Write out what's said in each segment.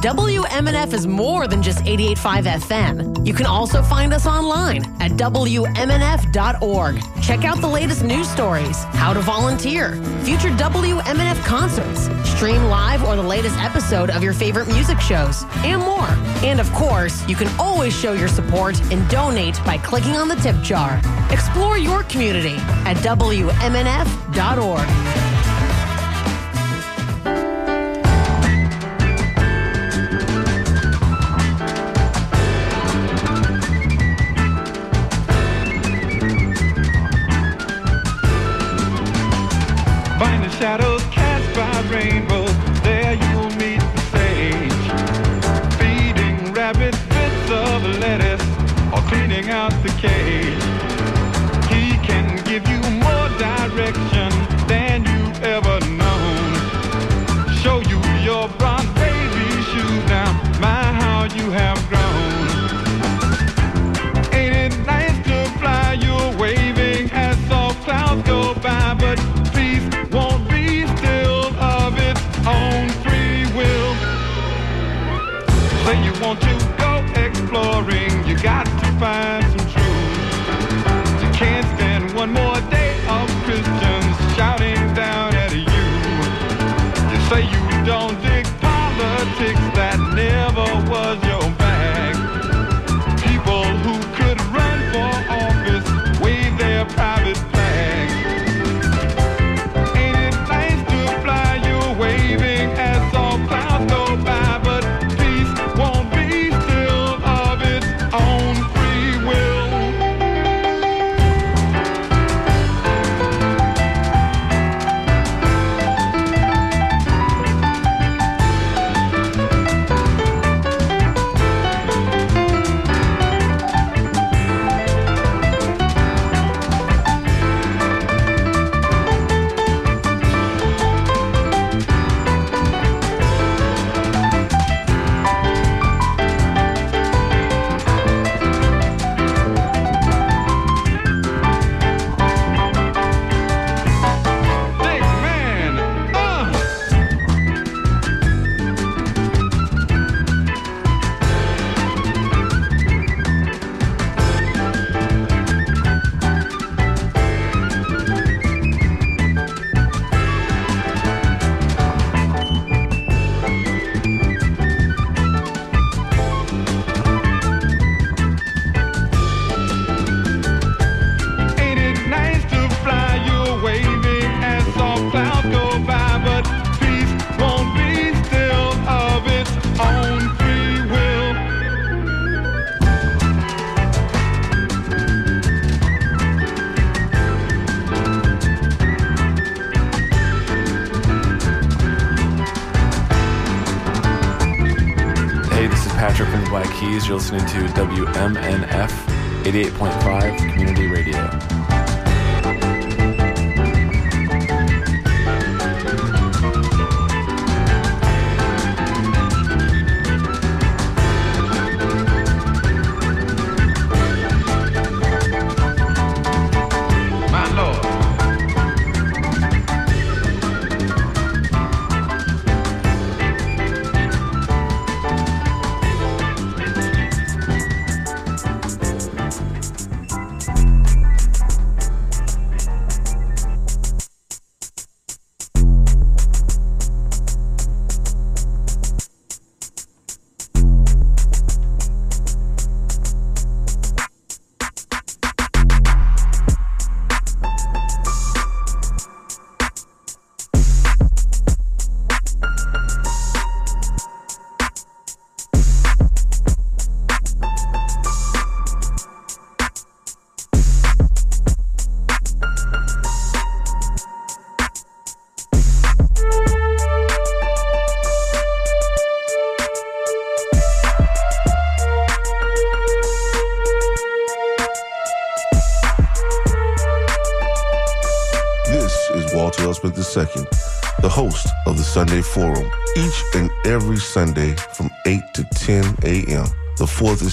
WMNF is more than just 88.5 FM. You can also find us online at WMNF.org. Check out the latest news stories, how to volunteer, future WMNF concerts, stream live or the latest episode of your favorite music shows, and more. And of course, you can always show your support and donate by clicking on the tip jar. Explore your community at WMNF.org. cage.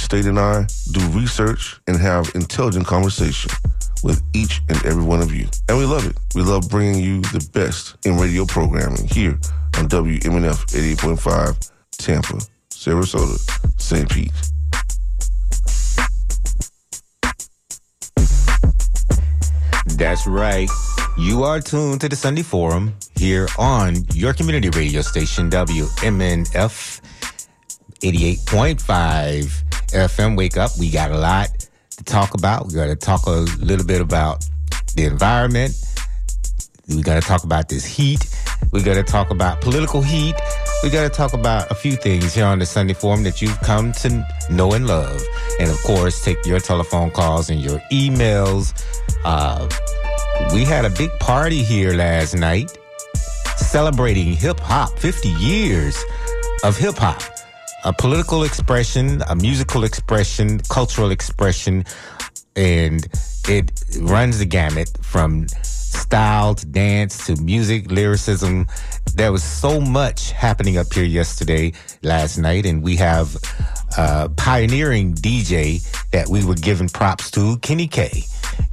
State and I do research and have intelligent conversation with each and every one of you. And we love it. We love bringing you the best in radio programming here on WMNF 88.5 Tampa, Sarasota, St. Pete. That's right. You are tuned to the Sunday Forum here on your community radio station, WMNF 88.5 FM. Wake up. We got a lot to talk about. We got to talk a little bit about the environment. We got to talk about this heat. We got to talk about political heat. We got to talk about a few things here on the Sunday Forum that you've come to know and love. And of course, take your telephone calls and your emails. Uh, we had a big party here last night celebrating hip hop, 50 years of hip hop. A political expression, a musical expression, cultural expression, and it runs the gamut from style to dance to music, lyricism. There was so much happening up here yesterday, last night, and we have a pioneering DJ that we were giving props to, Kenny K.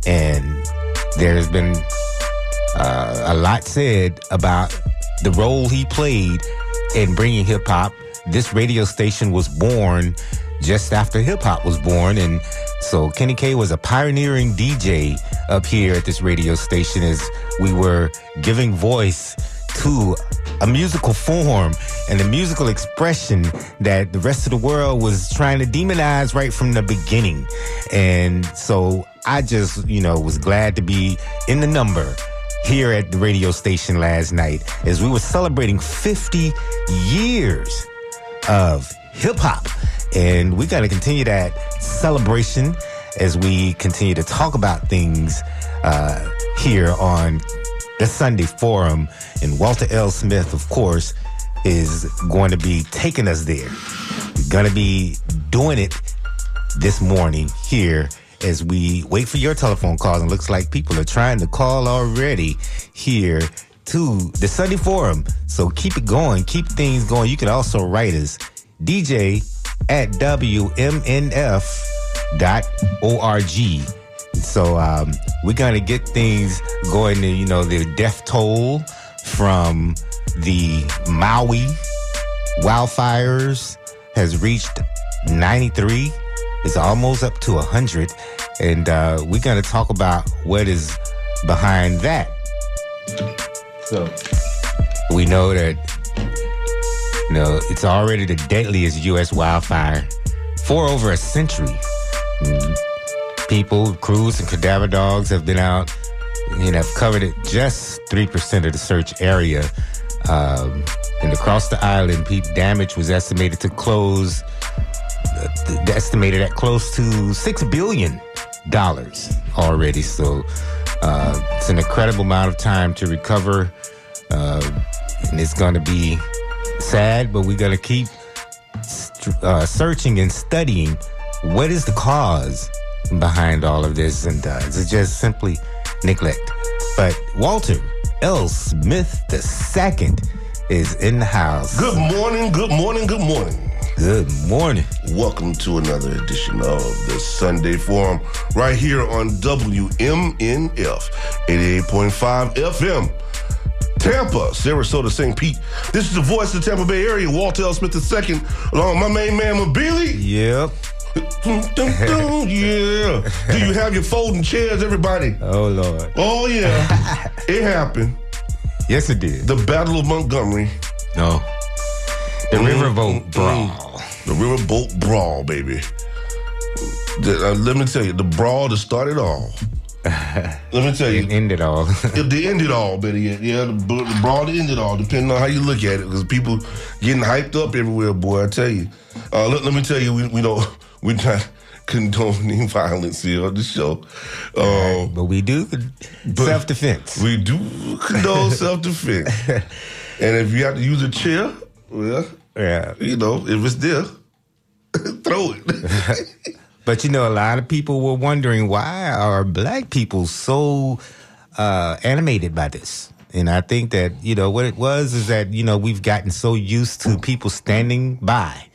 And there's been uh, a lot said about the role he played in bringing hip hop. This radio station was born just after hip hop was born, and so Kenny K was a pioneering DJ up here at this radio station as we were giving voice to a musical form and a musical expression that the rest of the world was trying to demonize right from the beginning. And so I just, you know, was glad to be in the number here at the radio station last night as we were celebrating 50 years of hip hop. And we got to continue that celebration as we continue to talk about things uh, here on the Sunday Forum. And Walter L. Smith, of course, is going to be taking us there. We're going to be doing it this morning here as we wait for your telephone calls. And looks like people are trying to call already here to the Sunday Forum. So keep it going, keep things going. You can also write us DJ at WMNF.org. So um, we're going to get things going to, you know, the death toll from the Maui wildfires has reached 93. It's almost up to 100. And uh, we're going to talk about what is behind that. So we know that you know it's already the deadliest U.S. wildfire for over a century. Mm. People, crews, and cadaver dogs have been out and have covered it just three percent of the search area. Um, and across the island, damage was estimated to close, uh, estimated at close to six billion dollars already. So uh, it's an incredible amount of time to recover, uh, and it's going to be sad, but we're going to keep uh, searching and studying what is the cause behind all of this, and uh, it's just simply neglect. But Walter L. Smith II is in the house. Good morning, good morning, good morning. Good morning. Welcome to another edition of the Sunday Forum right here on WMNF 88.5 FM. Tampa, Sarasota, St. Pete. This is the voice of the Tampa Bay area, Walter L. Smith II, along with my main man, Mabili. Yep. Dun, dun, dun, yeah. Do you have your folding chairs, everybody? Oh, Lord. Oh, yeah. it happened. Yes, it did. The Battle of Montgomery. No. The Mm, Riverboat mm, Brawl. The Riverboat Brawl, baby. The- uh, let me tell you, the brawl that started all. let me tell you, end It ended all. If they ended all, better yet, yeah, the, the broad ended all, depending on how you look at it, because people getting hyped up everywhere, boy. I tell you. Uh, let, let me tell you, we, we don't, we're not condoning violence here on the show. Uh, but we do self defense. we do condone self defense, and if you have to use a chair, well, Yeah. you know, if it's there, throw it. But you know, a lot of people were wondering why are black people so uh, animated by this? And I think that you know what it was is that you know we've gotten so used to people standing by,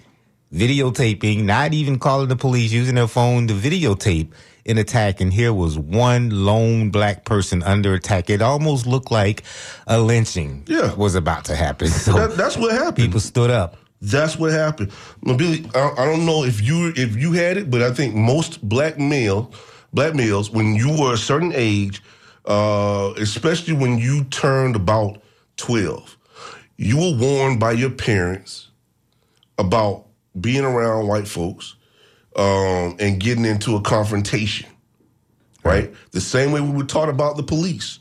videotaping, not even calling the police, using their phone to videotape an attack. And here was one lone black person under attack. It almost looked like a lynching Yeah. was about to happen. So That, that's what happened. people stood up. That's what happened. Billy, I, I don't know if you if you had it, but I think most black male black males, when you were a certain age, uh, especially when you turned about twelve, you were warned by your parents about being around white folks um, and getting into a confrontation. Right, the same way we were taught about the police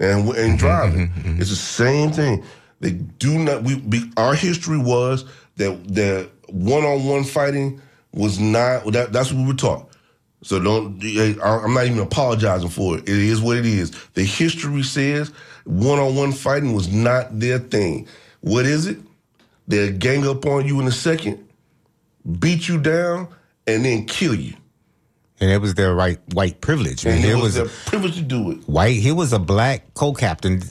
and and mm-hmm, driving. Mm-hmm, mm-hmm. It's the same thing. They do not. We, we our history was that that one on one fighting was not. That, that's what we were taught. So don't. I'm not even apologizing for it. It is what it is. The history says one on one fighting was not their thing. What is it? They'll gang up on you in a second, beat you down, and then kill you. And it was their right white privilege. Man. And It it was was their privilege to do it. white. He was a black co-captain.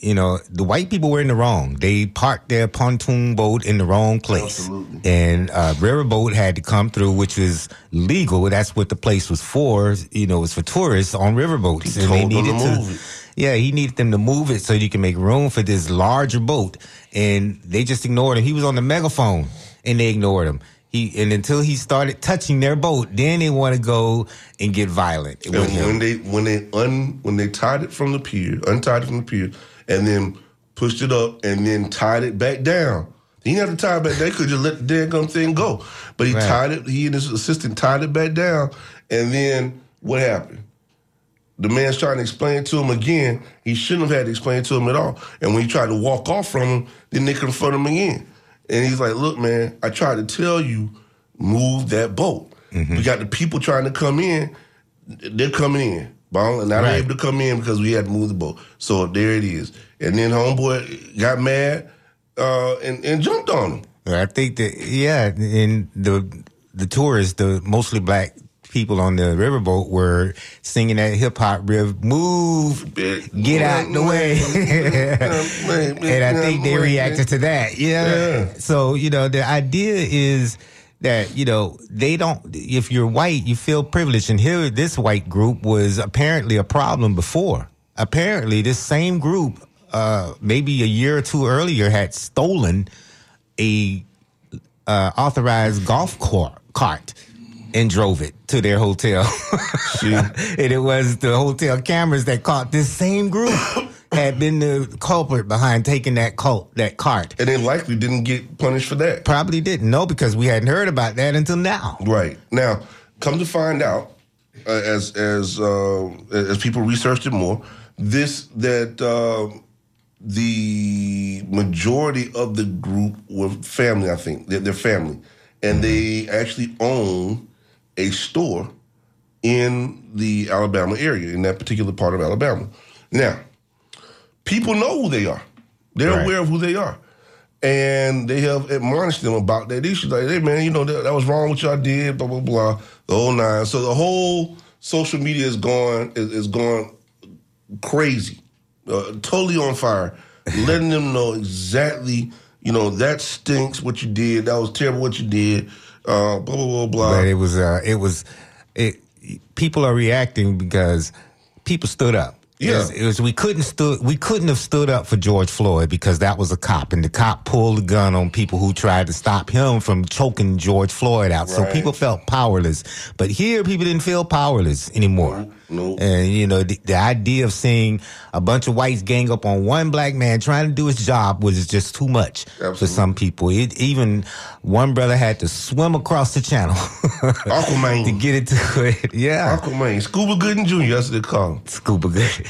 You know, the white people were in the wrong. They parked their pontoon boat in the wrong place, Absolutely. and uh, riverboat had to come through, which was legal. That's what the place was for. You know, it was for tourists on riverboats, He told them to to. it. Yeah, he needed them to move it so you can make room for this larger boat, and they just ignored him. He was on the megaphone, and they ignored him. He and until he started touching their boat, then they want to go and get violent And him. when they when they un when they tied it from the pier, untied it from the pier, and then pushed it up and then tied it back down. He didn't have to tie it back. They could just let the daggum thing go. But he Right. tied it. He and his assistant tied it back down. And then what happened? The man's trying to explain to him again. He shouldn't have had to explain to him at all. And when he tried to walk off from him, then they confront him again. And he's like, "Look, man, I tried to tell you, move that boat. We got the people trying to come in. They're coming in, but and not Right. able to come in because we had to move the boat. So there it is. And then homeboy got mad uh, and, and jumped on him. I think that yeah, and the the tourists, the mostly black people on the riverboat were singing that hip hop riff, move, get out the way. and I think they reacted to that. Yeah. Yeah. So, you know, the idea is that, you know, they don't, if you're white, you feel privileged. And here, this white group was apparently a problem before. Apparently, this same group, uh, maybe a year or two earlier, had stolen a uh, authorized golf cart and drove it to their hotel. and it was the hotel cameras that caught this same group had been the culprit behind taking that cult that cart. And they likely didn't get punished for that. Probably didn't know because we hadn't heard about that until now. Right now, come to find out, uh, as as uh, as people researched it more, this that uh, the majority of the group were family. I think they're, they're family, and they actually own a store in the Alabama area, in that particular part of Alabama. Now, people know who they are. They're Right. aware of who they are. And they have admonished them about that issue. Like, hey, man, you know, that, that was wrong what y'all did, blah, blah, blah, the whole nine. So the whole social media is going, is, is going crazy, uh, totally on fire, letting them know exactly, you know, that stinks what you did. That was terrible what you did. Uh, blah, blah, blah, blah. But it was uh it was it people are reacting because people stood up. Yeah. It was, it was- we couldn't stood we couldn't have stood up for George Floyd because that was a cop and the cop pulled the gun on people who tried to stop him from choking George Floyd out. So people felt powerless. But here people didn't feel powerless anymore. Nope. And you know, the, the idea of seeing a bunch of whites gang up on one black man trying to do his job was just too much for some people. It, even one brother had to swim across the channel Aquaman. to get it to it. Yeah, Aquaman, Scuba Gooding Jr., that's what they call him. scuba Gooding.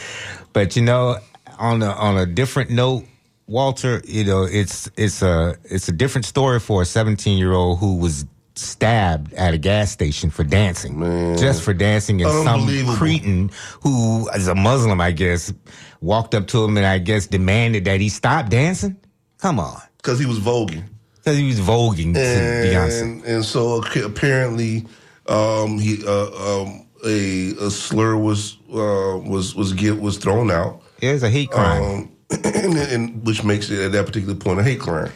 But you know, on a on a different note, Walter, you know, it's it's a it's a different story for a 17 year old who was stabbed at a gas station for dancing, just for dancing, and some cretin who is a Muslim, I guess, walked up to him and I guess demanded that he stop dancing. Come on, Because he was voguing. because he was voguing to Beyonce. and, and so apparently um, he uh, um, a, a slur was uh, was was get, was thrown out, It was a hate crime. um, and, and which makes it at that particular point a hate crime.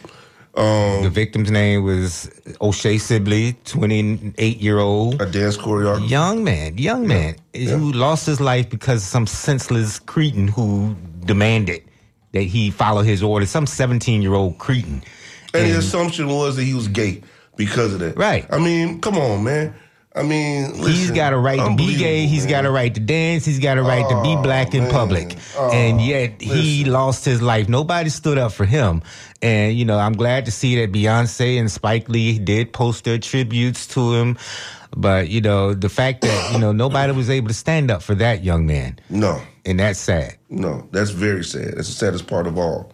Um, the victim's name was O'Shea Sibley, 28 year old. a dance choreographer. young man, young man who lost his life because of some senseless cretin who demanded that he follow his orders. Some 17 year old cretin. And the assumption was that he was gay because of that. Right. I mean, come on, man. I mean, he's got a right to be gay. He's got a right to dance. He's got a right to be Oh, black in man. public. Oh, and yet he lost his life. Nobody stood up for him. And, you know, I'm glad to see that Beyonce and Spike Lee did post their tributes to him. But, you know, the fact that, you know, nobody was able to stand up for that young man. No, And that's sad. no, that's very sad. That's the saddest part of all.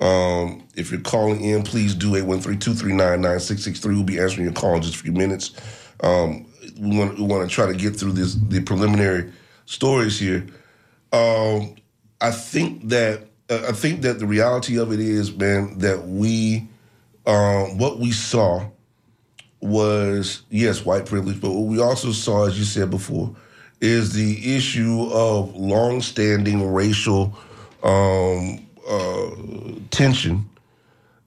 Um, if you're calling in, please do 813-239-9663. We'll be answering your call in just a few minutes. Um, we want we to try to get through this the preliminary stories here. Um, I think that uh, I think that the reality of it is, man, that we um, what we saw was yes, white privilege, but what we also saw, as you said before, is the issue of long-standing racial um, uh, tension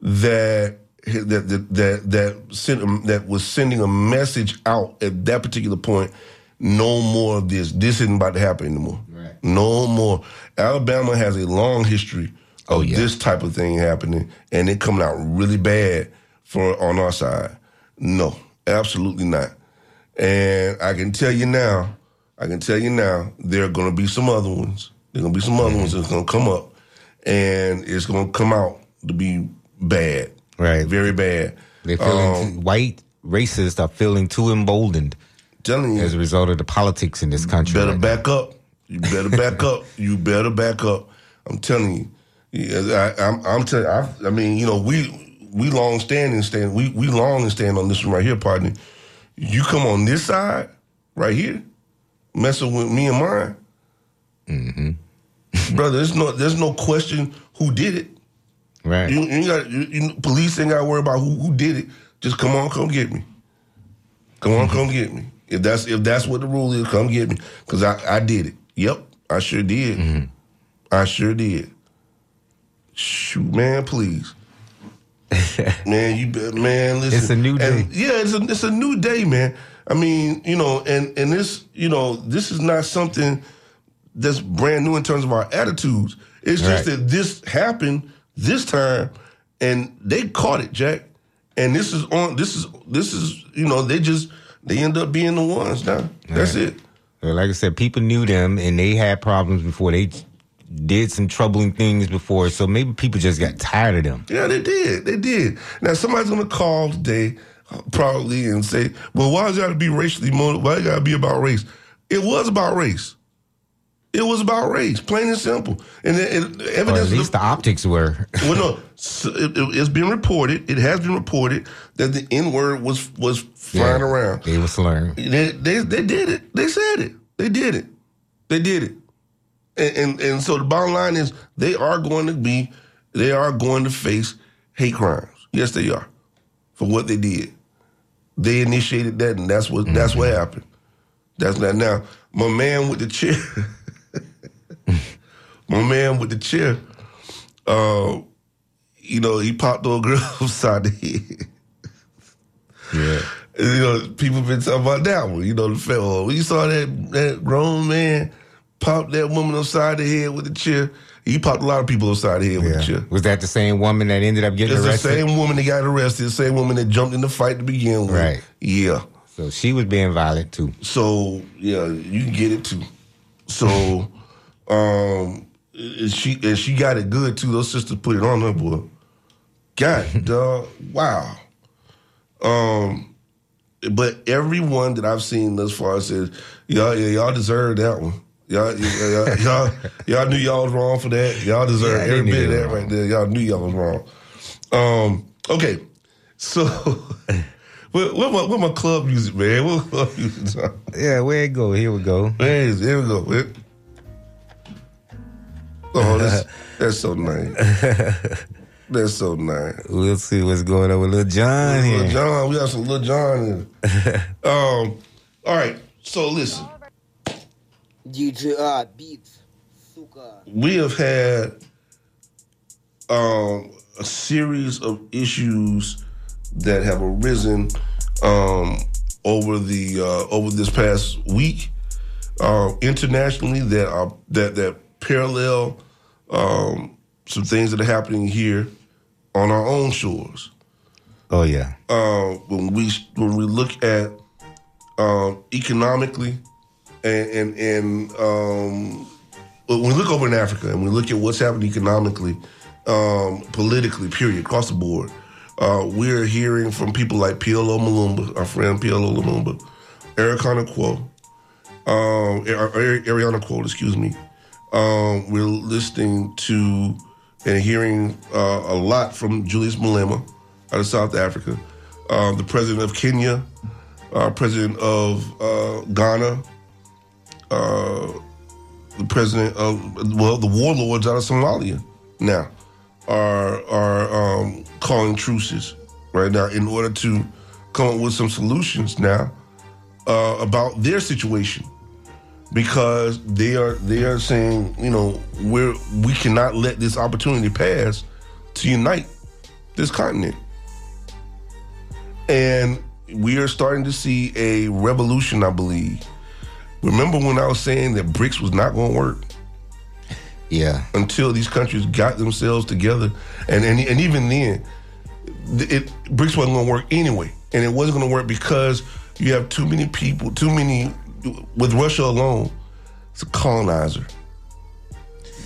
that that that that that, sent a, that was sending a message out at that particular point. No more of this. This isn't about to happen anymore. Right. No more. Alabama has a long history of Oh, yeah. this type of thing happening, and it coming out really bad for on our side. No, absolutely not. And I can tell you now, I can tell you now, there are going to be some other ones. There are going to be some other mm-hmm. ones that's going to come up, and it's going to come out to be bad, Right. Very bad. They're feeling Um, too, white racists are feeling too emboldened telling you, as a result of the politics in this country. better right now. back up. You better back up. You better back up. I'm telling you. Yeah, I, I'm, I'm telling. I, I mean, you know, we we long standing stand. We we long and stand on this one right here, partner. You come on this side right here, messing with me and mine, Mm-hmm. brother. There's no there's no question who did it. Right. You, you got you, you, police ain't got to worry about who who did it. Just come on, come get me. Come on, come get me. If that's if that's what the rule is, come get me. Cause I I did it. Yep, I sure did. Mm-hmm. I sure did. Shoot, man, please. man, you man. Listen, It's a new and- day. yeah, it's a it's a new day, man. I mean, you know, and and this, you know, this is not something that's brand new in terms of our attitudes. It's just that this happened this time, and they caught it, Jack. And this is on. This is this is you know they just they end up being the ones now. That's Right. it. Well, Like I said, people knew them and they had problems before. They did some troubling things before, so maybe people just got tired of them. Yeah, they did. They did. Now somebody's gonna call today, probably, and say, "Well, why does it got to be racially motivated? Why it got to be about race?" It was about race. It was about race, plain and simple. And it, it, Or evidence. at least the optics were. well, no, so it, it, it's been reported. It has been reported that the N word was was flying Yeah, around. They were slurring. They, they they did it. They said it. They did it. They did it. And, and and so the bottom line is they are going to be they are going to face hate crimes. Yes, they are for what they did. They initiated that, and that's what that's what mm-hmm. happened. That's not now. My man with the chair, my man with the chair. Uh, you know, he popped on a girl upside the head. Yeah. You know, people been talking about that one. You know, the oh, when you saw that that grown man pop that woman upside the head with the chair, he popped a lot of people upside the head with the chair. Was that the same woman that ended up getting arrested? It's the same woman that got arrested, the same woman that jumped in the fight to begin with. Right. Yeah. So she was being violent too. So yeah, you can get it too. So um and she and she got it good too. Those sisters put it on her boy. God dog. Wow. Um but everyone that I've seen thus far says, y'all yeah, y'all deserve that one. Y'all, y'all, y'all, y'all knew y'all was wrong for that. Y'all deserve Yeah, every bit of that were right there. Y'all knew y'all was wrong. Um, okay, so what, what, my, what my club music, man? What club music? Yeah, where it go? Here we go. Is. There we go. It- Oh, that's, that's so nice. That's so nice. We'll see what's going on with Lil Jon here. Lil Jon, we got some Lil Jon here. um, all right. So listen, DJR uh, beats, suka. We have had um, a series of issues that have arisen um, over the uh, over this past week uh, internationally that are that that parallel um, some things that are happening here on our own shores. Oh yeah. uh, when we when we look at um, economically and and, and um, when we look over in Africa and we look at what's happening economically, um, politically, period, across the board, uh, we're hearing from people like PLO Malumba, our friend PLO Lumumba, Eric Quo, um, Ari- Ari- Arikana Quao, excuse me. Um, we're listening to and hearing uh, a lot from Julius Malema out of South Africa, uh, the president of Kenya, uh, president of uh, Ghana, uh, the president of well, the warlords out of Somalia now are are um, calling truces right? Now in order to come up with some solutions now uh, about their situation because they are they are saying you know we're we cannot let this opportunity pass to unite this continent. And we are starting to see a revolution i believe. Remember when i was saying that BRICS was not going to work? Yeah. until these countries got themselves together. And and, and even then th- it BRICS wasn't going to work anyway. And it wasn't going to work because you have too many people too many with Russia alone it's a colonizer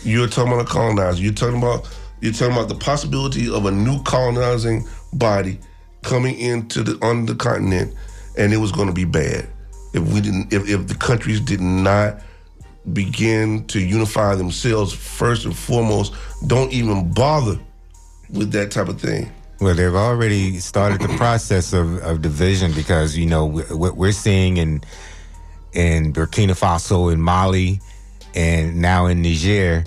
you're talking about a colonizer you're talking about you're talking about the possibility of a new colonizing body coming into the on the continent and it was going to be bad if we didn't if, if the countries did not begin to unify themselves first and foremost. Don't even bother with that type of thing. Well, they've already started the process of, of division because you know what we're seeing in in Burkina Faso, in Mali, and now in Niger,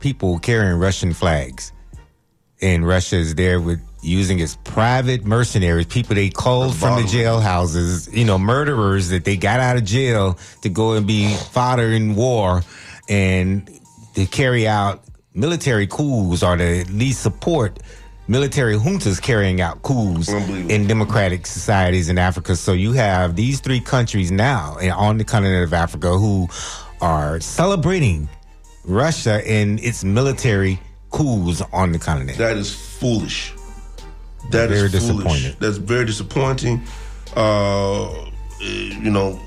people carrying Russian flags, and Russia is there with using its private mercenaries, people they called from the jailhouses, you know, murderers that they got out of jail to go and be fodder in war, and to carry out military coups or to at least support military juntas carrying out coups in democratic societies in Africa. So you have these three countries now in- on the continent of Africa who are celebrating Russia and its military coups on the continent. That is foolish. That is Very foolish. disappointed. That's very disappointing. Uh, you know,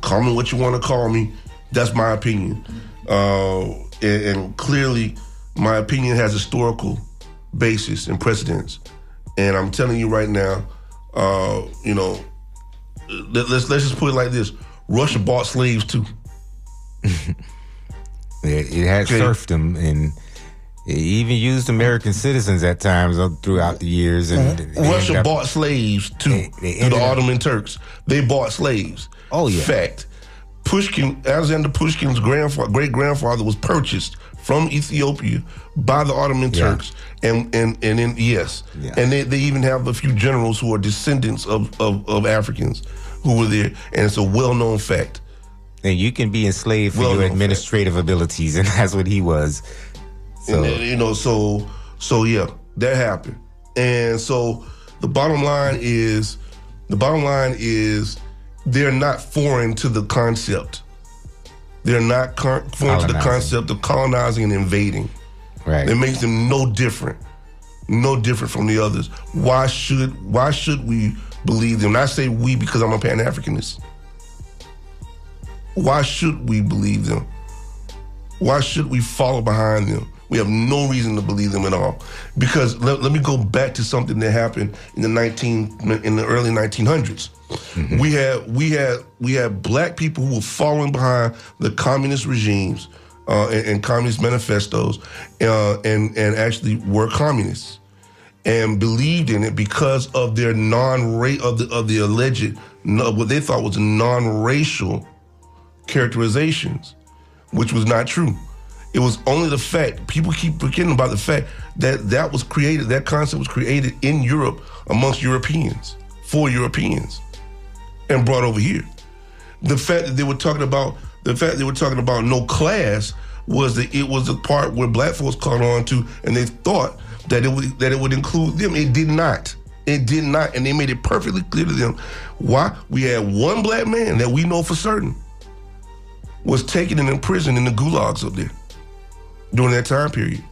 call me what you want to call me. That's my opinion. Uh, and, and clearly, my opinion has historical basis and precedence. And I'm telling you right now, uh, you know, let, let's let's just put it like this: Russia bought slaves too. It, it had Okay. serfdom and it even used American citizens at times throughout the years. And ended Russia up- bought slaves too. They- they to the up- Ottoman Turks. They bought slaves. Oh, yeah. Fact. Pushkin, Alexander Pushkin's grandfather, great grandfather, was purchased from Ethiopia by the Ottoman Yeah. Turks, and and and then yes, Yeah. and they, they even have a few generals who are descendants of, of of Africans who were there, and it's a well known fact. And you can be enslaved for Well, your administrative abilities, and that's what he was. So And, you know, so so yeah, that happened. And so the bottom line is the bottom line is they're not foreign to the concept. They're not con- foreign to the concept of colonizing and invading. right, It makes them no different, no different from the others. Why should why should we believe them? And I say we because I'm a Pan Africanist. Why should we believe them? Why should we follow behind them? We have no reason to believe them at all. Because let, let me go back to something that happened in the 19 in the early 1900s. We had we had we had black people who were falling behind the communist regimes uh, and, and communist manifestos, uh, and and actually were communists and believed in it because of their non-rate of the of the alleged what they thought was non-racial characterizations, which was not true. It was only the fact people keep forgetting about the fact that that was created. That concept was created in Europe amongst Europeans for Europeans, and brought over here. The fact that they were talking about the fact they were talking about no class was that it was the part where black folks caught on to, and they thought that it would that it would include them. It did not. It did not, and they made it perfectly clear to them why we had one black man that we know for certain was taken and imprisoned in the gulags up there during that time period.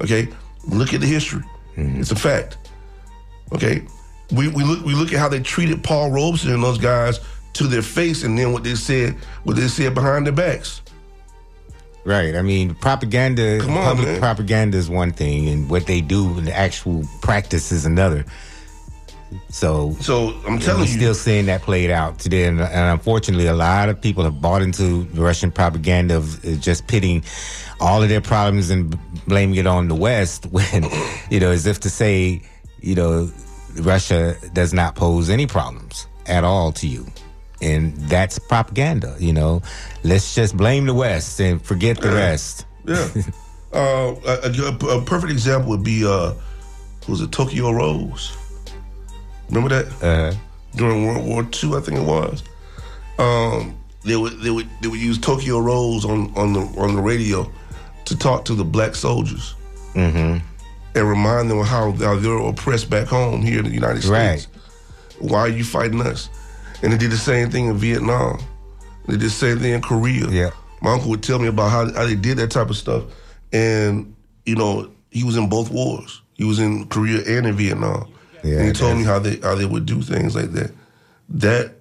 Okay, look at the history. Mm-hmm. It's a fact. Okay, we, we look we look at how they treated Paul Robeson and those guys to their face, and then what they said what they said behind their backs. Right. I mean, propaganda, on, public man. propaganda is one thing, and what they do in the actual practice is another. So, So I'm telling you, still seeing that played out today, and, and unfortunately, a lot of people have bought into the Russian propaganda of uh, just pitting all of their problems and blaming it on the West, when you know, as if to say, you know, Russia does not pose any problems at all to you. And that's propaganda, you know. Let's just blame the West and forget the rest. Yeah. uh, a, a- a perfect example would be uh, was it Tokyo Rose? Remember that Uh, during World War II? I think it was. Um, they would they would they would use Tokyo Rose on on the on the radio to talk to the black soldiers and remind them of how, how they're oppressed back home here in the United States. Why are you fighting us? And they did the same thing in Vietnam. They did the same thing in Korea. Yeah. My uncle would tell me about how, how they did that type of stuff. And, you know, he was in both wars. He was in Korea and in Vietnam. Yeah, and he told me how they how they would do things like that. That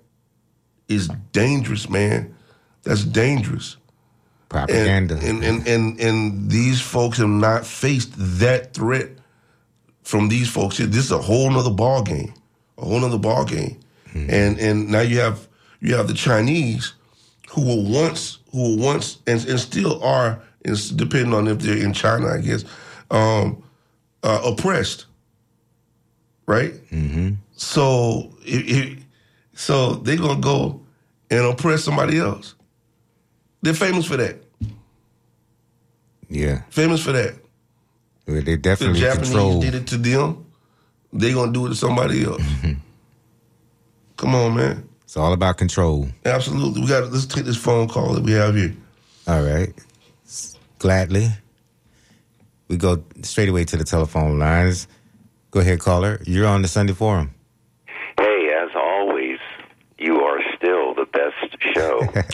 is dangerous, man. That's dangerous. And, propaganda. and, and, and, and these folks have not faced that threat from these folks. This is a whole nother ball game, a whole nother ball game. And and now you have you have the Chinese who were once who were once and, and still are, depending on if they're in China, I guess, um, uh, oppressed. Right. Mm-hmm. So it, it, so they're gonna go and oppress somebody else. They're famous for that. Yeah, Famous for that. Well, they The definitely Japanese control. did it to them. They gonna do it to somebody else. Come on, man. It's all about control. Absolutely. We got. Let's take this phone call that we have here. All right. Gladly. We go straight away to the telephone lines. Go ahead, caller. You're on the Sunday Forum. Hey, as always, you are still the best show.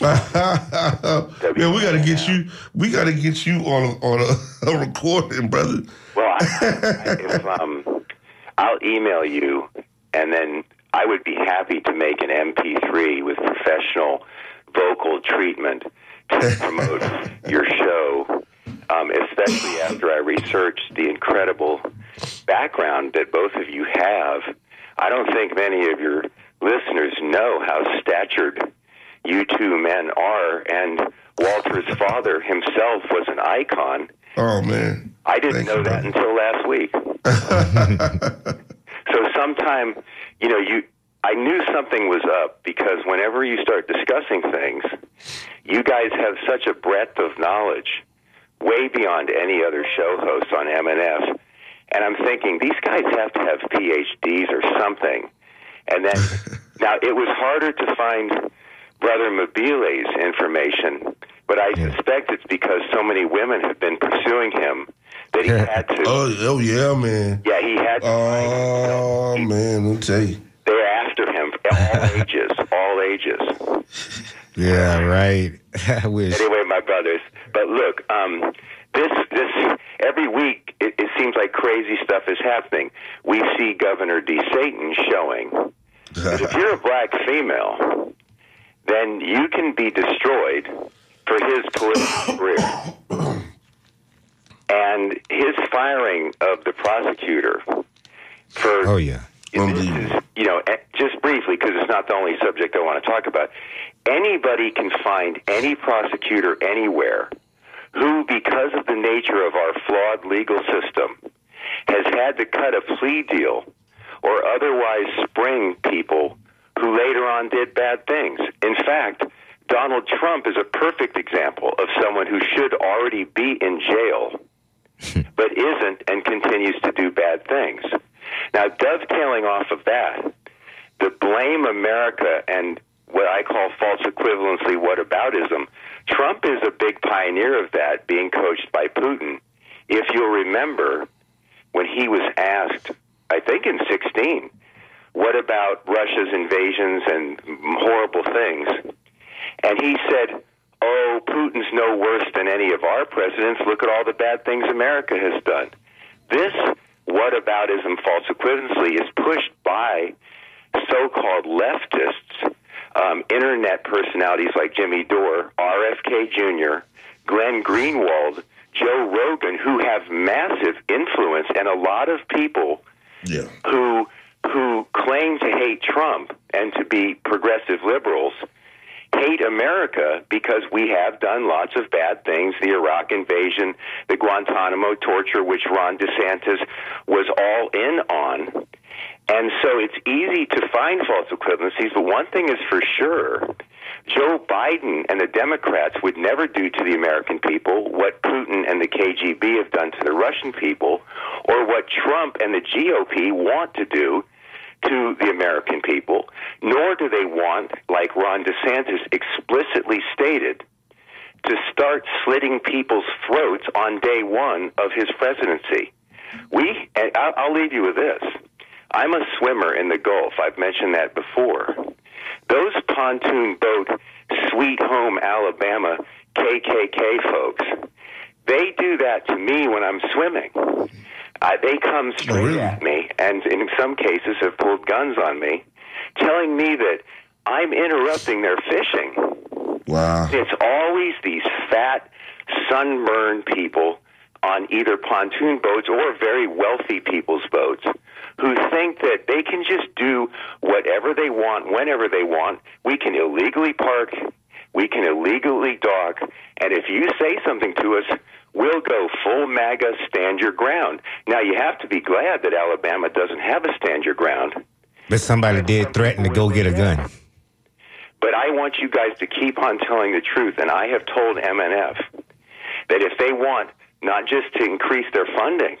Man, we gotta get you. We gotta get you on a, on a, a recording, brother. well, I, I, if, um, I'll email you, and then I would be happy to make an MP3 with professional vocal treatment to promote your show. Um, especially after I researched the incredible background that both of you have. I don't think many of your listeners know how statured you two men are, and Walter's father himself was an icon. Oh man. I didn't Thank know you, that until last week. so sometime, you know, you I knew something was up because whenever you start discussing things, you guys have such a breadth of knowledge, way beyond any other show host on MNF. And I'm thinking these guys have to have PhDs or something. And then now it was harder to find Brother Mobile's information, but I suspect it's because so many women have been pursuing him that he had to. Oh, oh yeah, man. Yeah, he had to. Oh find, man, let me tell you. they're after him, all ages, all ages. Yeah, right. I wish. Anyway, my brothers. But look, um, this this every week it, it seems like crazy stuff is happening. We see Governor D. Satan showing. that if you're a black female, then you can be destroyed for his political career. And his firing of the prosecutor for Oh, yeah. this is, you know, eh, just briefly, because it's not the only subject I want to talk about. Anybody can find any prosecutor anywhere who, because of the nature of our flawed legal system, has had to cut a plea deal or otherwise spring people who later on did bad things. In fact, Donald Trump is a perfect example of someone who should already be in jail but isn't and continues to do bad things. Now, dovetailing off of that, the blame America and what I call false equivalency whataboutism, Trump is a big pioneer of that, being coached by Putin. If you'll remember, when he was asked, I think in 16, what about Russia's invasions and horrible things? And he said, Oh, Putin's no worse than any of our presidents. Look at all the bad things America has done. This whataboutism, false equivalency is pushed by so-called leftists, um, internet personalities like Jimmy Dore, RFK Jr., Glenn Greenwald, Joe Rogan, who have massive influence, and a lot of people Yeah. who who claim to hate Trump and to be progressive liberals hate America because we have done lots of bad things the Iraq invasion, the Guantanamo torture, which Ron DeSantis was all in on. And so it's easy to find false equivalencies, but one thing is for sure Joe Biden and the Democrats would never do to the American people what Putin and the KGB have done to the Russian people, or what Trump and the GOP want to do to the American people, nor do they want, like Ron DeSantis explicitly stated, to start slitting people's throats on day one of his presidency. We, and I'll, leave you with this. I'm a swimmer in the Gulf. I've mentioned that before. Those pontoon boat, Sweet Home Alabama KKK folks, they do that to me when I'm swimming. Uh, they come straight really? at me, and in some cases have pulled guns on me, telling me that I'm interrupting their fishing. Wow. It's always these fat, sunburned people on either pontoon boats or very wealthy people's boats who think that they can just do whatever they want whenever they want. We can illegally park, we can illegally dock, and if you say something to us, we'll go full MAGA stand your ground. Now, you have to be glad that Alabama doesn't have a stand your ground. But somebody did threaten to go get a gun. But I want you guys to keep on telling the truth. And I have told MNF that if they want not just to increase their funding,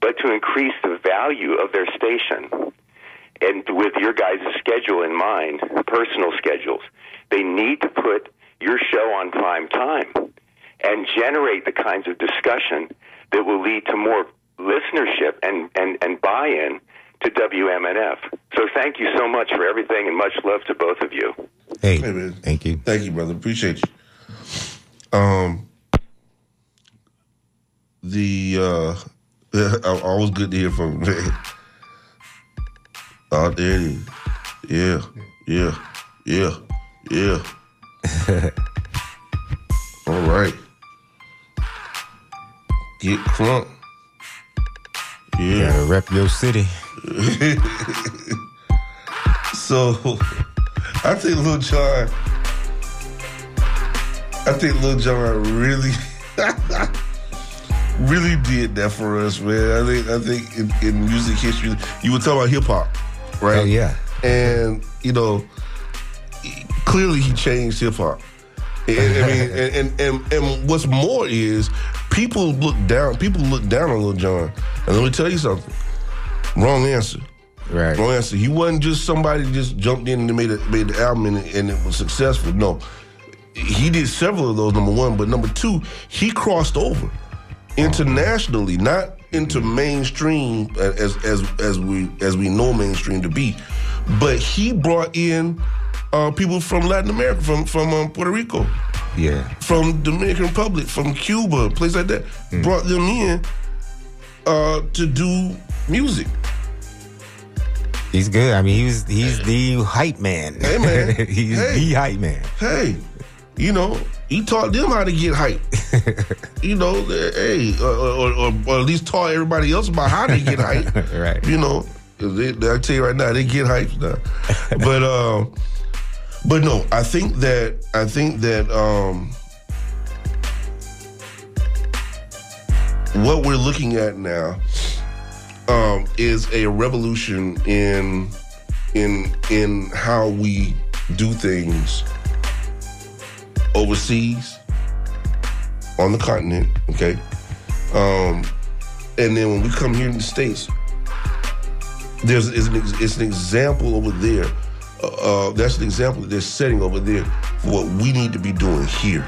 but to increase the value of their station, and with your guys' schedule in mind, personal schedules, they need to put your show on prime time and generate the kinds of discussion that will lead to more listenership and, and, and buy in to WMNF. So thank you so much for everything and much love to both of you. Hey, Hey, man. thank you. Thank you, brother. Appreciate you. Um, the uh, always good to hear from you, man. Oh, there it is. Yeah, yeah, yeah, yeah. All right. Get crunk. Yeah. Gotta rep your city. So I think Lil Jon, I think Lil Jon really, really did that for us, man. I think I think in, in music history, you were talking about hip hop, right? Oh, yeah. And you know, clearly he changed hip hop. And, I mean, and, and and and what's more is people look down. People look down on Lil Jon. And let me tell you something. Wrong answer. Right. Wrong answer. He wasn't just somebody that just jumped in and made it, made the album and, it- and it was successful. No, he did several of those. Number one, but number two, he crossed over internationally, not into mainstream as as as we as we know mainstream to be, but he brought in uh, people from Latin America, from from um, Puerto Rico, Yeah. from Dominican Republic, from Cuba, place like that. Brought them in uh, to do music. He's good. I mean, he's he's the hype man. Hey, man. he's Hey. the hype man. hey, you know, he taught them how to get hype. you know, uh, hey, or, or, or, or at least taught everybody else about how to get hype. Right. You know, they, I tell you right now, they get hype now. but um, but no, I think that I think that um, what we're looking at now um, is a revolution in in in how we do things overseas on the continent. Okay, um, and then when we come here in the states, there's it's an, it's an example over there. Uh, that's an example that they're setting over there for what we need to be doing here.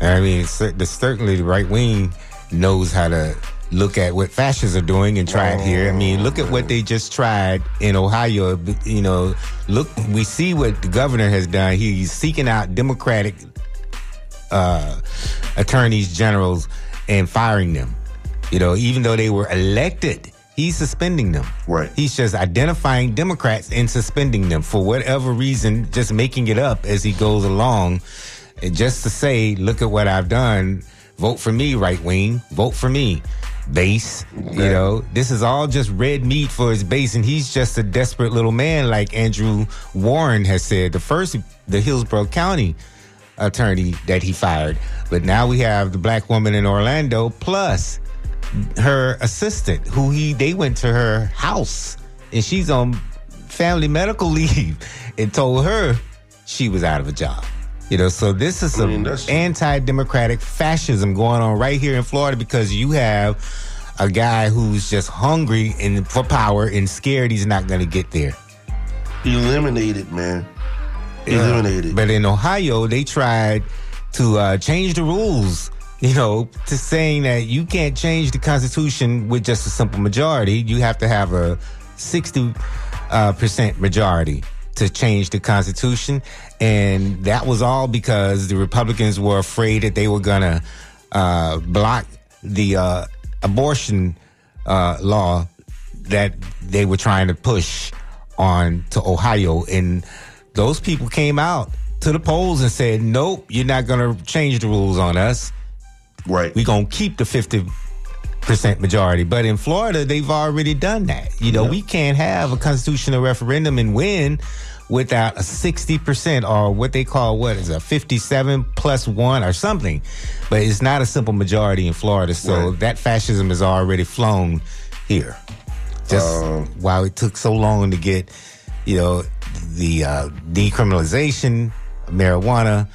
I mean, certainly the right wing knows how to look at what fascists are doing and try it here. I mean, look at what they just tried in Ohio. You know, look, we see what the governor has done. He's seeking out Democratic uh, attorneys generals and firing them. You know, even though they were elected He's suspending them. Right. He's just identifying Democrats and suspending them for whatever reason, just making it up as he goes along. And just to say, look at what I've done. Vote for me, right wing. Vote for me. Base. You know, this is all just red meat for his base. And he's just a desperate little man, like Andrew Warren has said. The first, the Hillsborough County attorney that he fired. But now we have the black woman in Orlando plus her assistant who he they went to her house and she's on family medical leave and told her she was out of a job. You know, so this is I some mean, anti-democratic fascism going on right here in Florida because you have a guy who's just hungry and for power and scared he's not going to get there. Eliminated, man. Eliminated. But in Ohio, they tried to uh, change the rules, you know, to saying that you can't change the Constitution with just a simple majority. You have to have a 60 uh, percent majority to change the Constitution. And that was all because the Republicans were afraid that they were going to uh, block the uh, abortion uh, law that they were trying to push on to Ohio. And those people came out to the polls and said, nope, you're not going to change the rules on us. Right. We're going to keep the 50% majority. But in Florida, they've already done that. You know, we can't have a constitutional referendum and win without a 60% or what they call, what is a 57 plus one or something. But it's not a simple majority in Florida. So Right. that fascism has already flown here. Just Um, while it took so long to get, you know, the uh, decriminalization of marijuana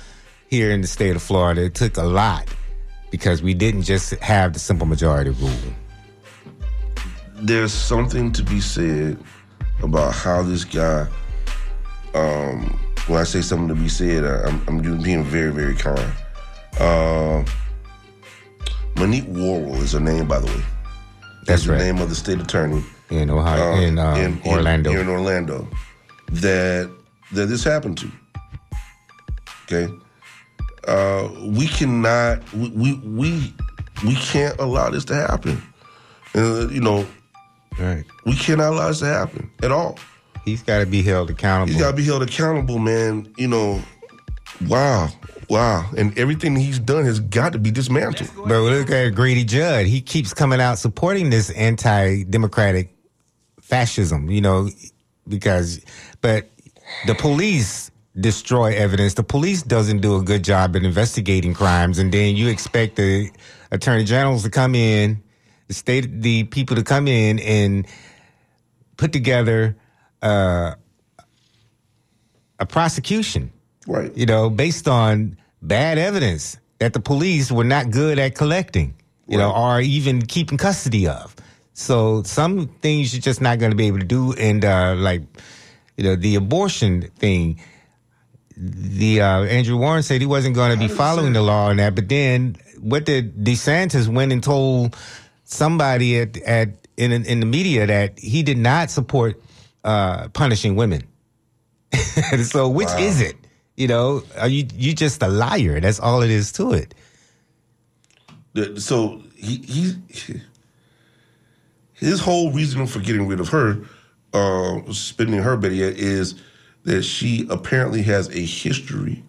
here in the state of Florida, it took a lot because we didn't just have the simple majority rule. there's something to be said about how this guy. Um, when I say something to be said, I- I'm, I'm being very, very kind. Uh, Monique Worrell is her name, by the way. That's the right. name of the state attorney In Ohio, uh, in, uh, Orlando. here in Orlando, that that this happened to. Okay, uh, we cannot, we, we we we can't allow this to happen. Uh, you know, right. we cannot allow this to happen at all. He's got to be held accountable. He's got to be held accountable, man. You know, wow, wow, and everything he's done has got to be dismantled. But look at Grady Judd. He keeps coming out supporting this anti-democratic fascism, you know, because, but the police destroy evidence. The police doesn't do a good job at investigating crimes. And then you expect the attorney generals to come in, the state, the people to come in and put together uh, a prosecution Right. you know, based on bad evidence that the police were not good at collecting, you know, or even keeping custody of. So some things you're just not going to be able to do. And uh, like, you know, the abortion thing, the uh, Andrew Warren said he wasn't going to be following the law on that. But then what did DeSantis went and told somebody at at in in the media that he did not support uh, punishing women. so which is it? You know, are you you just a liar? That's all it is to it. So he, he his whole reason for getting rid of her, uh, suspending her, yet, is that she apparently has a history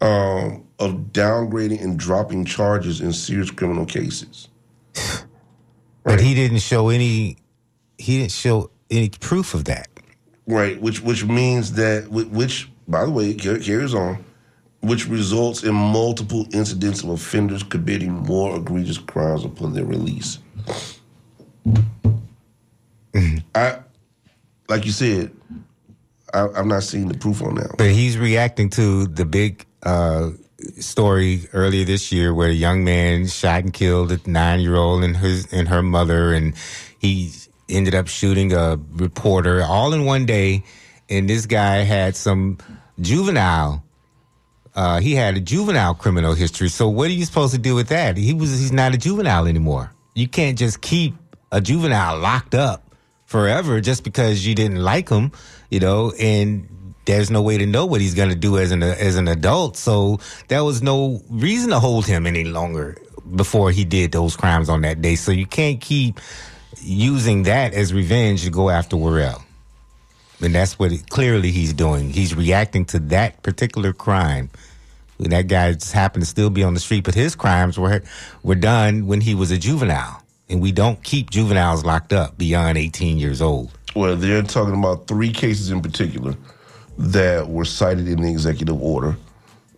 um, of downgrading and dropping charges in serious criminal cases. But he didn't show any. He didn't show any proof of that. Right, which which means that which by the way carries on, which results in multiple incidents of offenders committing more egregious crimes upon their release. I, like you said, I, I've not seen the proof on that. But he's reacting to the big uh, story earlier this year where a young man shot and killed a nine year old and his and her mother, and he ended up shooting a reporter all in one day. And this guy had some juvenile. Uh, he had a juvenile criminal history. So what are you supposed to do with that? He was he's not a juvenile anymore. You can't just keep a juvenile locked up forever just because you didn't like him, you know, and there's no way to know what he's going to do as an as an adult. So there was no reason to hold him any longer before he did those crimes on that day. So you can't keep using that as revenge to go after Worrell. And that's what it, clearly he's doing. He's reacting to that particular crime. That guy just happened to still be on the street, but his crimes were were done when he was a juvenile, and we don't keep juveniles locked up beyond 18 years old. Well, they're talking about three cases in particular that were cited in the executive order,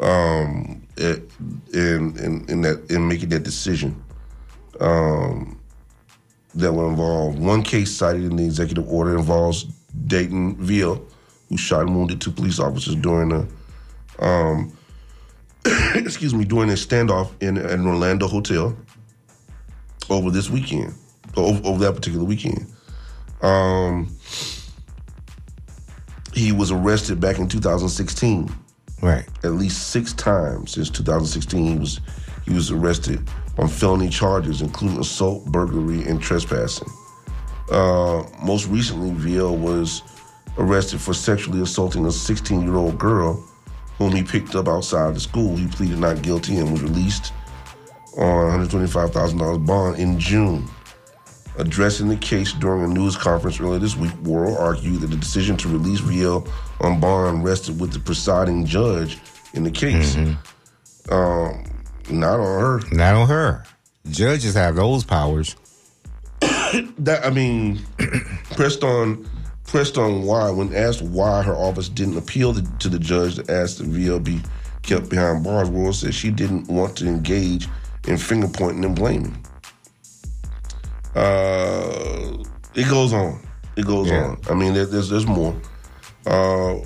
um, in, in in that in making that decision. Um, that were involved. One case cited in the executive order involves Dayton Veal, who shot and wounded two police officers during a, um, excuse me, during a standoff in an Orlando hotel over this weekend, over, over that particular weekend. Um, he was arrested back in 2016. Right. At least six times since 2016, he was he was arrested on felony charges, including assault, burglary, and trespassing. Uh, most recently, Veal was arrested for sexually assaulting a 16 year old girl whom he picked up outside the school. He pleaded not guilty and was released on $125,000 bond in June. Addressing the case during a news conference earlier this week, Worrell argued that the decision to release Veal on bond rested with the presiding judge in the case. Um, not on her. Not on her. Judges have those powers. That I mean, pressed on, pressed on why when asked why her office didn't appeal to, to the judge to ask that Veal be kept behind bars. Worrell said she didn't want to engage in finger pointing and blaming. Uh, it goes on. It goes Yeah. on. I mean, there, there's there's more. Uh,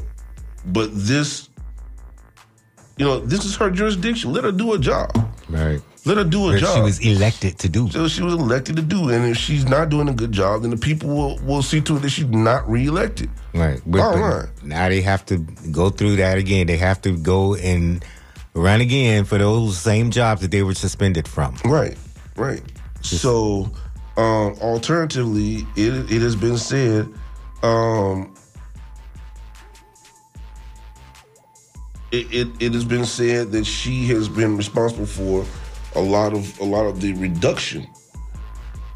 but this, you know, this is her jurisdiction. Let her do a job. Right. Let her do a That job. she was elected to do. So she was elected to do, and if she's not doing a good job, then the people will, will see to it that she's not reelected. Right. But, All right. Now they have to go through that again. They have to go and run again for those same jobs that they were suspended from. Right, right. So, um, alternatively, it it has been said, um, it, it it has been said that she has been responsible for a lot of a lot of the reduction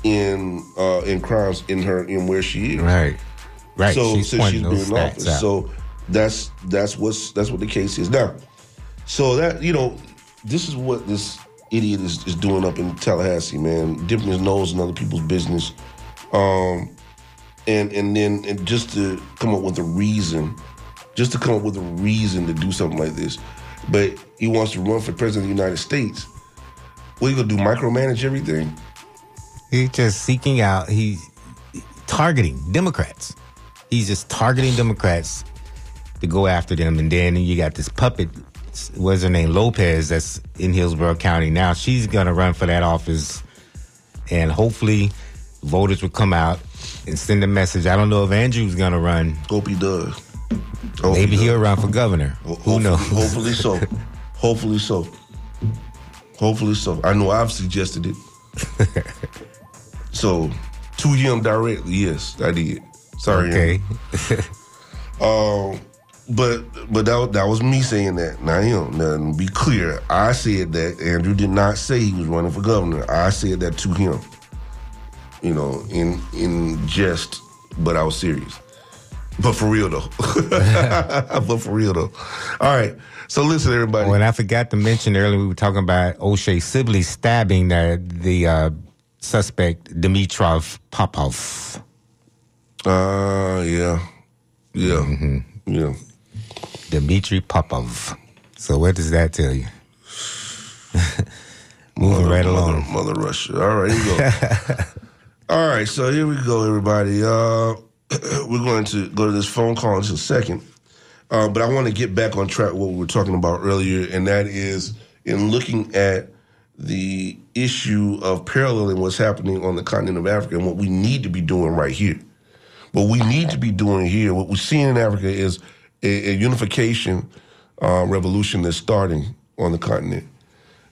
in uh, in crimes in her in where she is. Right. Right. So she's since she's been in office, out. so that's that's what's that's what the case is now. So that you know, this is what this idiot is, is doing up in Tallahassee, man, dipping his nose in other people's business, um, and and then and just to come up with a reason, just to come up with a reason to do something like this, but he wants to run for president of the United States. What you gonna do? Micromanage everything? He's just seeking out. He's targeting Democrats. He's just targeting Democrats to go after them, and then you got this puppet. What's her name? Lopez. That's in Hillsborough County now. She's gonna run for that office, and hopefully, voters will come out and send a message. I don't know if Andrew's gonna run. Hope he does. Hope Maybe he he'll run for governor. Ho- Who hopefully- knows? Hopefully so. hopefully so. Hopefully so. I know I've suggested it. so, to him directly, yes, I did. Sorry. Okay. Um, but but that that was me saying that. Now him. Now to be clear, I said that Andrew did not say he was running for governor. I said that to him. You know, in in jest, but I was serious. But for real though. but for real though. All right. So listen, everybody. Oh, and I forgot to mention earlier we were talking about O'Shae Sibley stabbing the the uh, suspect Dimitrov Popov. Uh, yeah, yeah, yeah. Dmitry Popov. So what does that tell you? Moving right along. Mother, Mother Russia. All right, here we go. All right, so here we go, everybody. Uh, we're going to go to this phone call in just a second. Uh, but I want to get back on track what we were talking about earlier, and that is in looking at the issue of paralleling what's happening on the continent of Africa and what we need to be doing right here. What we need to be doing here, what we're seeing in Africa is a, a unification uh, revolution that's starting on the continent.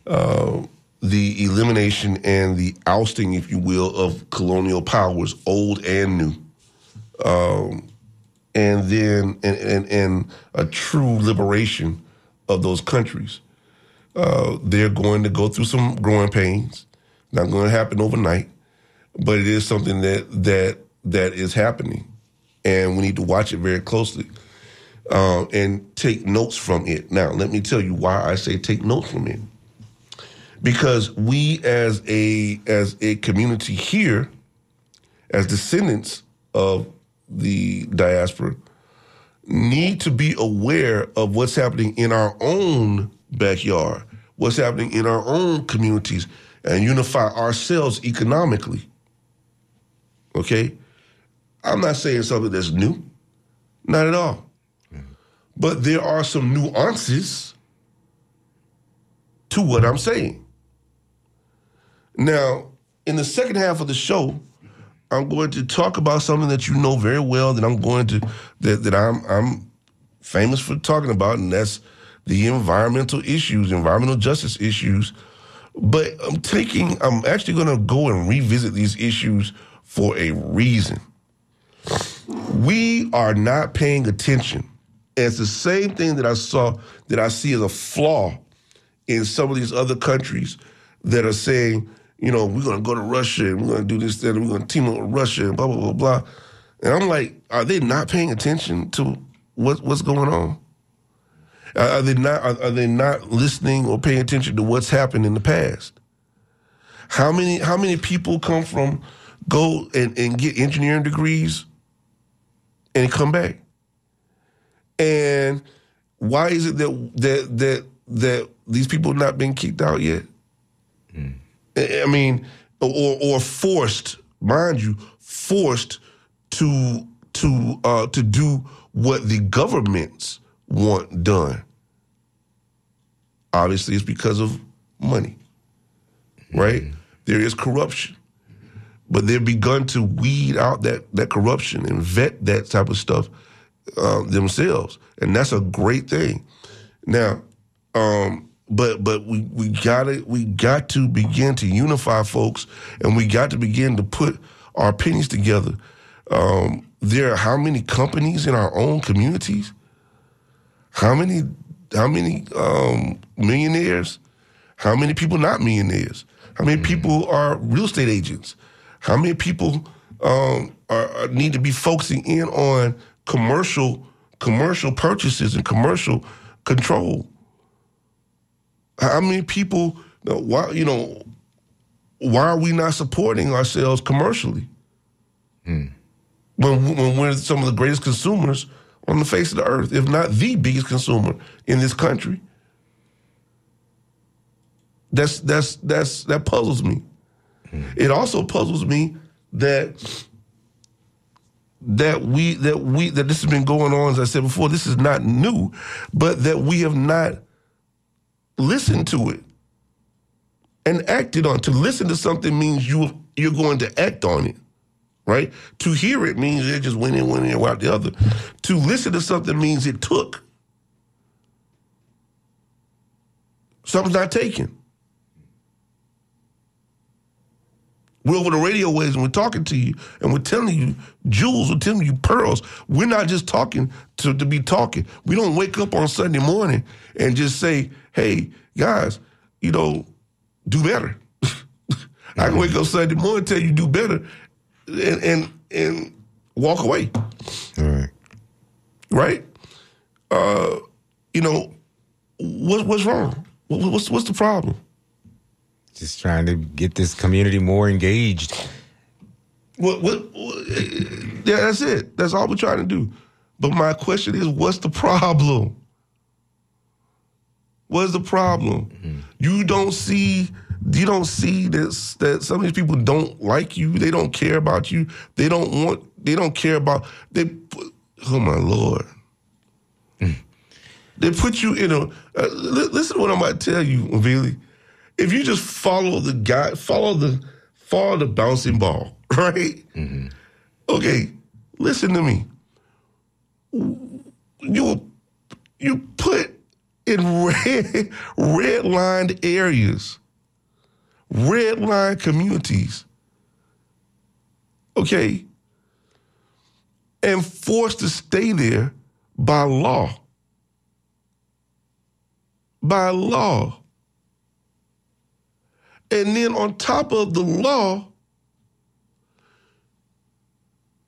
Uh, the elimination and the ousting, if you will, of colonial powers, old and new. Um, and then and, and, and a true liberation of those countries. Uh, they're going to go through some growing pains. Not going to happen overnight, but it is something that that that is happening, and we need to watch it very closely um, and take notes from it. Now, let me tell you why I say take notes from it, because we as a as a community here, as descendants of the diaspora, need to be aware of what's happening in our own backyard, what's happening in our own communities, and unify ourselves economically. Okay? I'm not saying something that's new, not at all. But there are some nuances to what I'm saying. Now, in the second half of the show, I'm going to talk about something that you know very well that I'm going to that, that I'm I'm famous for talking about, and that's the environmental issues, environmental justice issues. But I'm taking I'm actually gonna go and revisit these issues for a reason. We are not paying attention. And it's the same thing that I saw that I see as a flaw in some of these other countries that are saying, you know, we're going to go to Russia and we're going to do this, that, and we're going to team up with Russia and blah, blah, blah, blah. And I'm like, are they not paying attention to what, what's going on? Are are they not are, are they not listening or paying attention to what's happened in the past? How many how many people come from go and, and get engineering degrees and come back? And why is it that that that that these people have not been kicked out yet? I I mean, or or forced, mind you, forced to to uh, to do what the governments want done. Obviously, it's because of money, right? There is corruption, but they've begun to weed out that that corruption and vet that type of stuff uh, themselves, and that's a great thing. Now, um, but but we we got to we got to begin to unify folks, and we got to begin to put our opinions together. Um, there are how many companies in our own communities? How many how many um, millionaires? How many people not millionaires? How many people are real estate agents? How many people um, are, are- need to be focusing in on commercial commercial purchases and commercial control? How many people? Why you know? Why are we not supporting ourselves commercially? Hmm. When when we're some of the greatest consumers on the face of the earth, if not the biggest consumer in this country. That's that's that's that puzzles me. Hmm. It also puzzles me that that we that we that this has been going on as I said before. This is not new, but that we have not listened to it and acted on. To listen to something means you you're going to act on it, right? To hear it means it just went in, went in, out the other. To listen to something means it took. Something's not taken. We're over the radio waves and we're talking to you and we're telling you jewels, we're telling you pearls. We're not just talking to, to be talking. We don't wake up on Sunday morning and just say, hey, guys, you know, do better. I can wake up Sunday morning and tell you do better and and, and walk away. All right. Right? Uh, you know, what, what's wrong? What, what's what's the problem? Just trying to get this community more engaged. What, what, what- yeah, that's it. That's all we're trying to do. But my question is, what's the problem? What's the problem? You don't see, you don't see this that some of these people don't like you. They don't care about you. They don't want. They don't care about. They. Oh my lord. They put you in a. Uh, li- listen to what I'm about to tell you, Vili. If you just follow the guy, follow the follow the bouncing ball, right? Mm-hmm. Okay, listen to me. You you put in red red lined areas, red line communities. Okay, and forced to stay there by law. By law. And then on top of the law,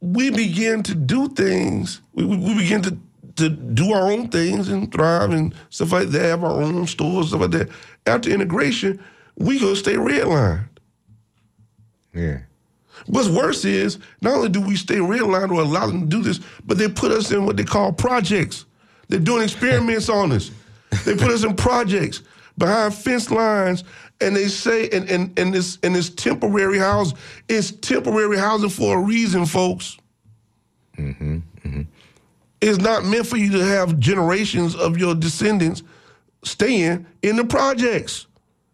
we begin to do things. We, we, begin to to do our own things and thrive and stuff like that. Have our own stores, stuff like that. After integration, we gonna stay redlined. Yeah. What's worse is not only do we stay redlined or allow them to do this, but they put us in what they call projects. They're doing experiments on us. They put us in projects behind fence lines, and they say, and and and this and this temporary housing, it's temporary housing for a reason, folks. It's not meant for you to have generations of your descendants staying in the projects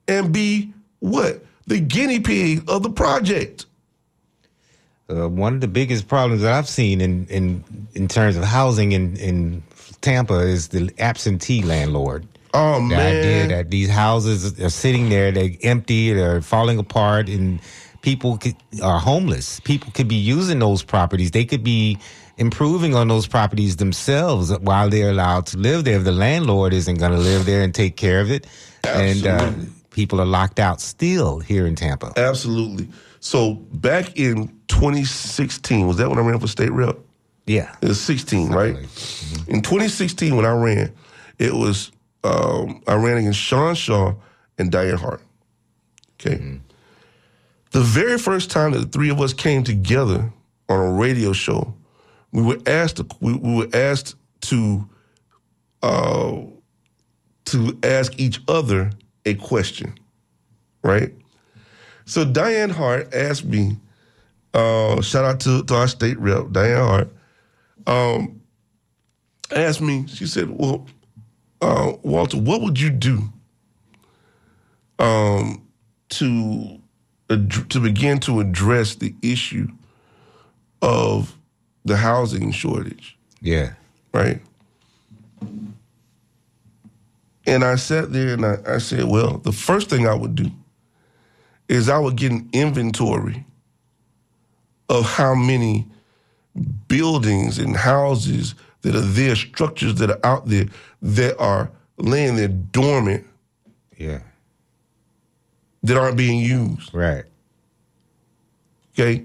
and be what the guinea pig of the project. Uh, one of the biggest problems that I've seen in in, in terms of housing in, in Tampa is the absentee landlord. Oh The man, idea that these houses are sitting there, they're empty, they're falling apart, and people could, are homeless. People could be using those properties. They could be improving on those properties themselves while they're allowed to live there. If the landlord isn't going to live there and take care of it, and uh, people are locked out still here in Tampa. absolutely. So back in 2016, was that when I ran for state rep? Yeah, It was 16, right? In 2016, when I ran, it was um, I ran against Sean Shaw and Dianne Hart. Okay. The very first time that the three of us came together on a radio show, we were asked to, we, we were asked to uh, to ask each other a question, right? So Dianne Hart asked me, uh, shout out to, to our state rep, Dianne Hart, um, asked me, she said, Well, uh, Walter, what would you do um, to, ad- to begin to address the issue of the housing shortage, yeah, right? And I sat there and I, I said, Well, the first thing I would do is I would get an inventory of how many buildings and houses that are there, structures that are out there that are laying there dormant yeah, that aren't being used. right. Okay.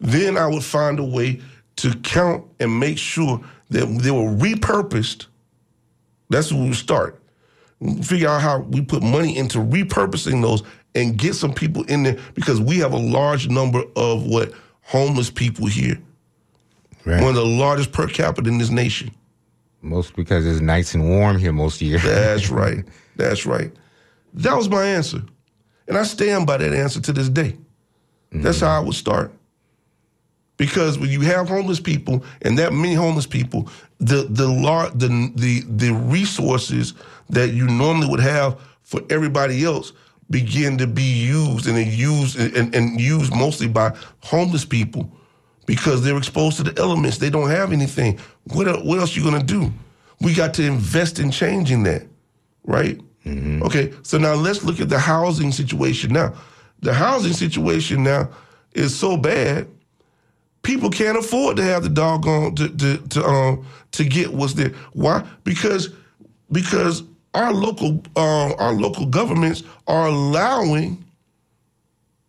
Then I would find a way to count and make sure that they were repurposed. That's where we start. Figure out how we put money into repurposing those and get some people in there because we have a large number of what homeless people here. Right. One of the largest per capita in this nation. Most because it's nice and warm here most of the year. That's right. That's right. That was my answer. And I stand by that answer to this day. That's how I would start. Because when you have homeless people and that many homeless people, the the lar- the the the resources that you normally would have for everybody else begin to be used and used and, and used mostly by homeless people because they're exposed to the elements. They don't have anything. What what else you gonna do? We got to invest in changing that, right? Okay, so now let's look at the housing situation now. The housing situation now is so bad, people can't afford to have the doggone to to to um to get what's there. Why? Because because our local uh, our local governments are allowing,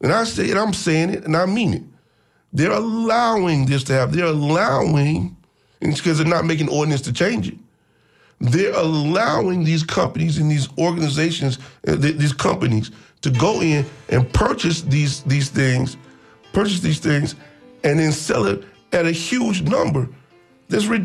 and I say it, I'm saying it, and I mean it. They're allowing this to happen. They're allowing, because they're not making ordinance to change it they're allowing these companies and these organizations, uh, th- these companies, to go in and purchase these these things, purchase these things, and then sell it at a huge number. That's ridiculous.